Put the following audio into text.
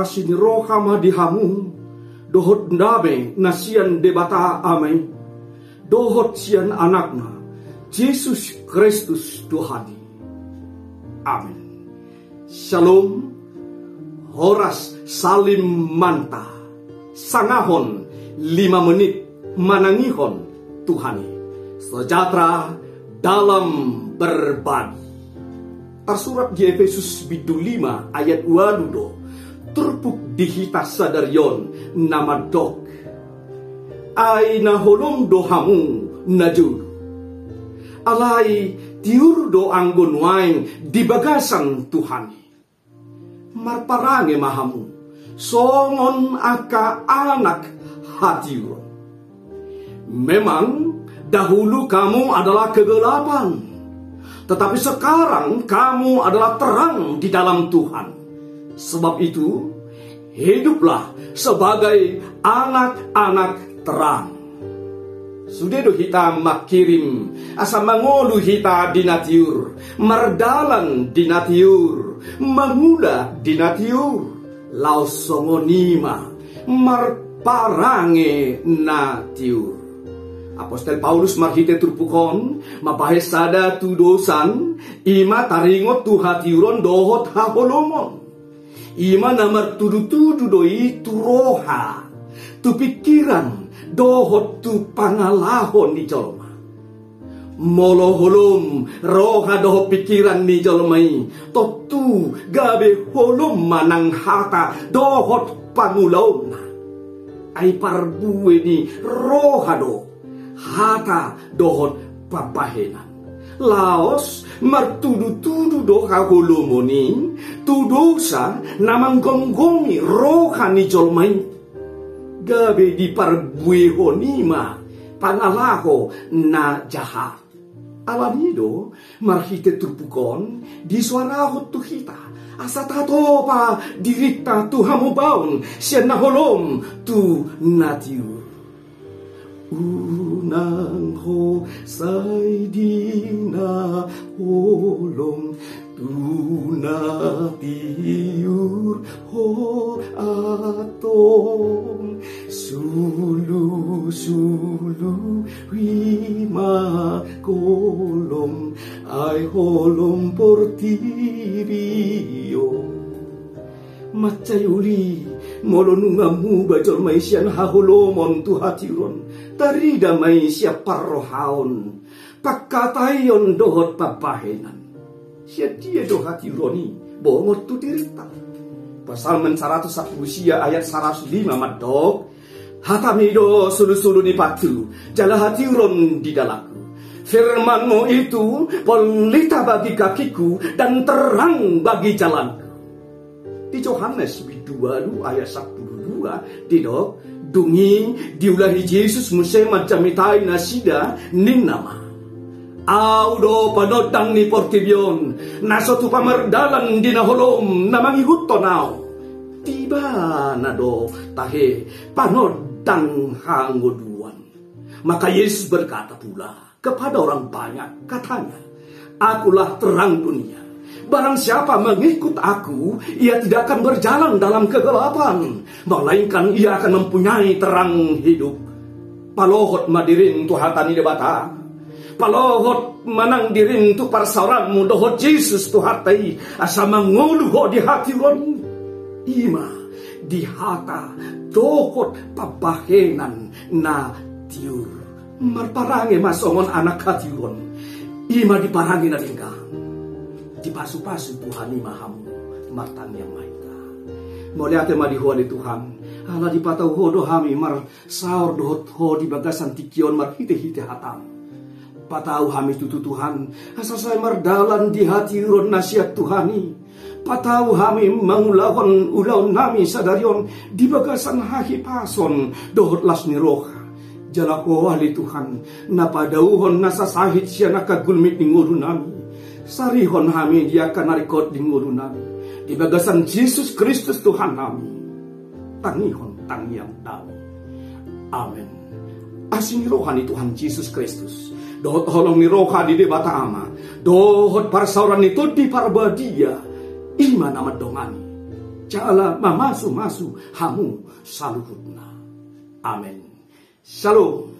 asin roha ma dihamu dohot ndame nasian debata amai dohot sian anakna Yesus Kristus Tuhani. Amin. Shalom. Horas Salim Manta. Sangahon lima menit manangihon Tuhani. Sejahtera dalam berbagi. Tersurat di Efesus bidu 5 ayat 2 Turpuk dihita sadarion nama dok. Aina holong dohamu najur. Alai tiur do di bagasan Tuhani. Marparange mahamu. Songon aka anak hatiuron. Memang dahulu kamu adalah kegelapan, tetapi sekarang kamu adalah terang di dalam Tuhan. Sebab itu, hiduplah sebagai anak-anak terang. Sudah do hita makirim asa mangolu hita dinatiur mardalan dinatiur mangula dinatiur lausongonima marparange natiur Apostel Paulus marhite turpukon, mabahes sada tu dosan, ima taringot tu hatiuron dohot haholomon. Ima namar tudu-tudu doi tu roha, tu pikiran dohot tu pangalahon ni jolma. Molo holom roha doho pikiran ni jolmai, totu gabe holom manang hata dohot pangulona. Ai parbue ni roha doh hata dohot papahenan. Laos martudu-tudu doha holomoni, tudosa namang gonggongi rohani jolmai. Gabe di parbueho nima, pangalaho na jahat. Alanido, marhite turpukon, di suaraho tuhita. Asa tato pa dirita tu hamubaon, siya na holom tu natiu. Unang ho say di na holong tuna tiur ho atong sulu sulu wima kolom ay holom portirio Macayuli molonungamu bajol may siyan hahulomon tu hatiron tarida may siya parrohaon pagkatayon dohot papahenan siya dia do hatironi bongot tu dirita. Pasal men 110 siya ayat 105 madok hatamido sulu-sulu ni patu jala hatiron di dalaku. Firmanmu itu pelita bagi kakiku dan terang bagi jalanku. Di Yohanes 2 ayat 12 tidak dungi diulahi Yesus musai macam mitai nasida nin nama Audo panodang ni portibion naso tu pamerdalan di naholom namangi hutto nao tiba nado tahe panodang hanggoduan maka Yesus berkata pula kepada orang banyak katanya akulah terang dunia Barang siapa mengikut aku, ia tidak akan berjalan dalam kegelapan, melainkan ia akan mempunyai terang hidup. Palohot madirin tu hatani debata. Palohot manang dirin tu parsauranmu dohot Yesus tu hatai asa mengulu di hati ron. Ima di hata dohot pabahenan na tiur. Marparangi masongon anak hati ron. Ima diparangi na tingkang dipasu-pasu Tuhan mahamu matang yang maita. Moliate madiho di Tuhan. Ala di patau ho do hami mar saur do ho di bagasan tikion mar hite hite hatam. Patau hami tutu Tuhan. Asal saya mardalan di hati ron nasihat Tuhani. Patau hami mangulahon ulaun nami sadarion di bagasan hahi pason dohot las ni roha. Jalako ahli Tuhan. Napadauhon nasa sahit siya nakagulmit ni nami sarihon kami dia akan narikot di nami. Di bagasan Yesus Kristus Tuhan kami. Tangihon tangyam dami. Amin. Asin rohani Tuhan Yesus Kristus. Dohot holong ni roha di debata ama. Dohot parsauran itu di parbadia. Ima nama dongani. jala mamasu masu hamu saluhutna. Amin. Shalom.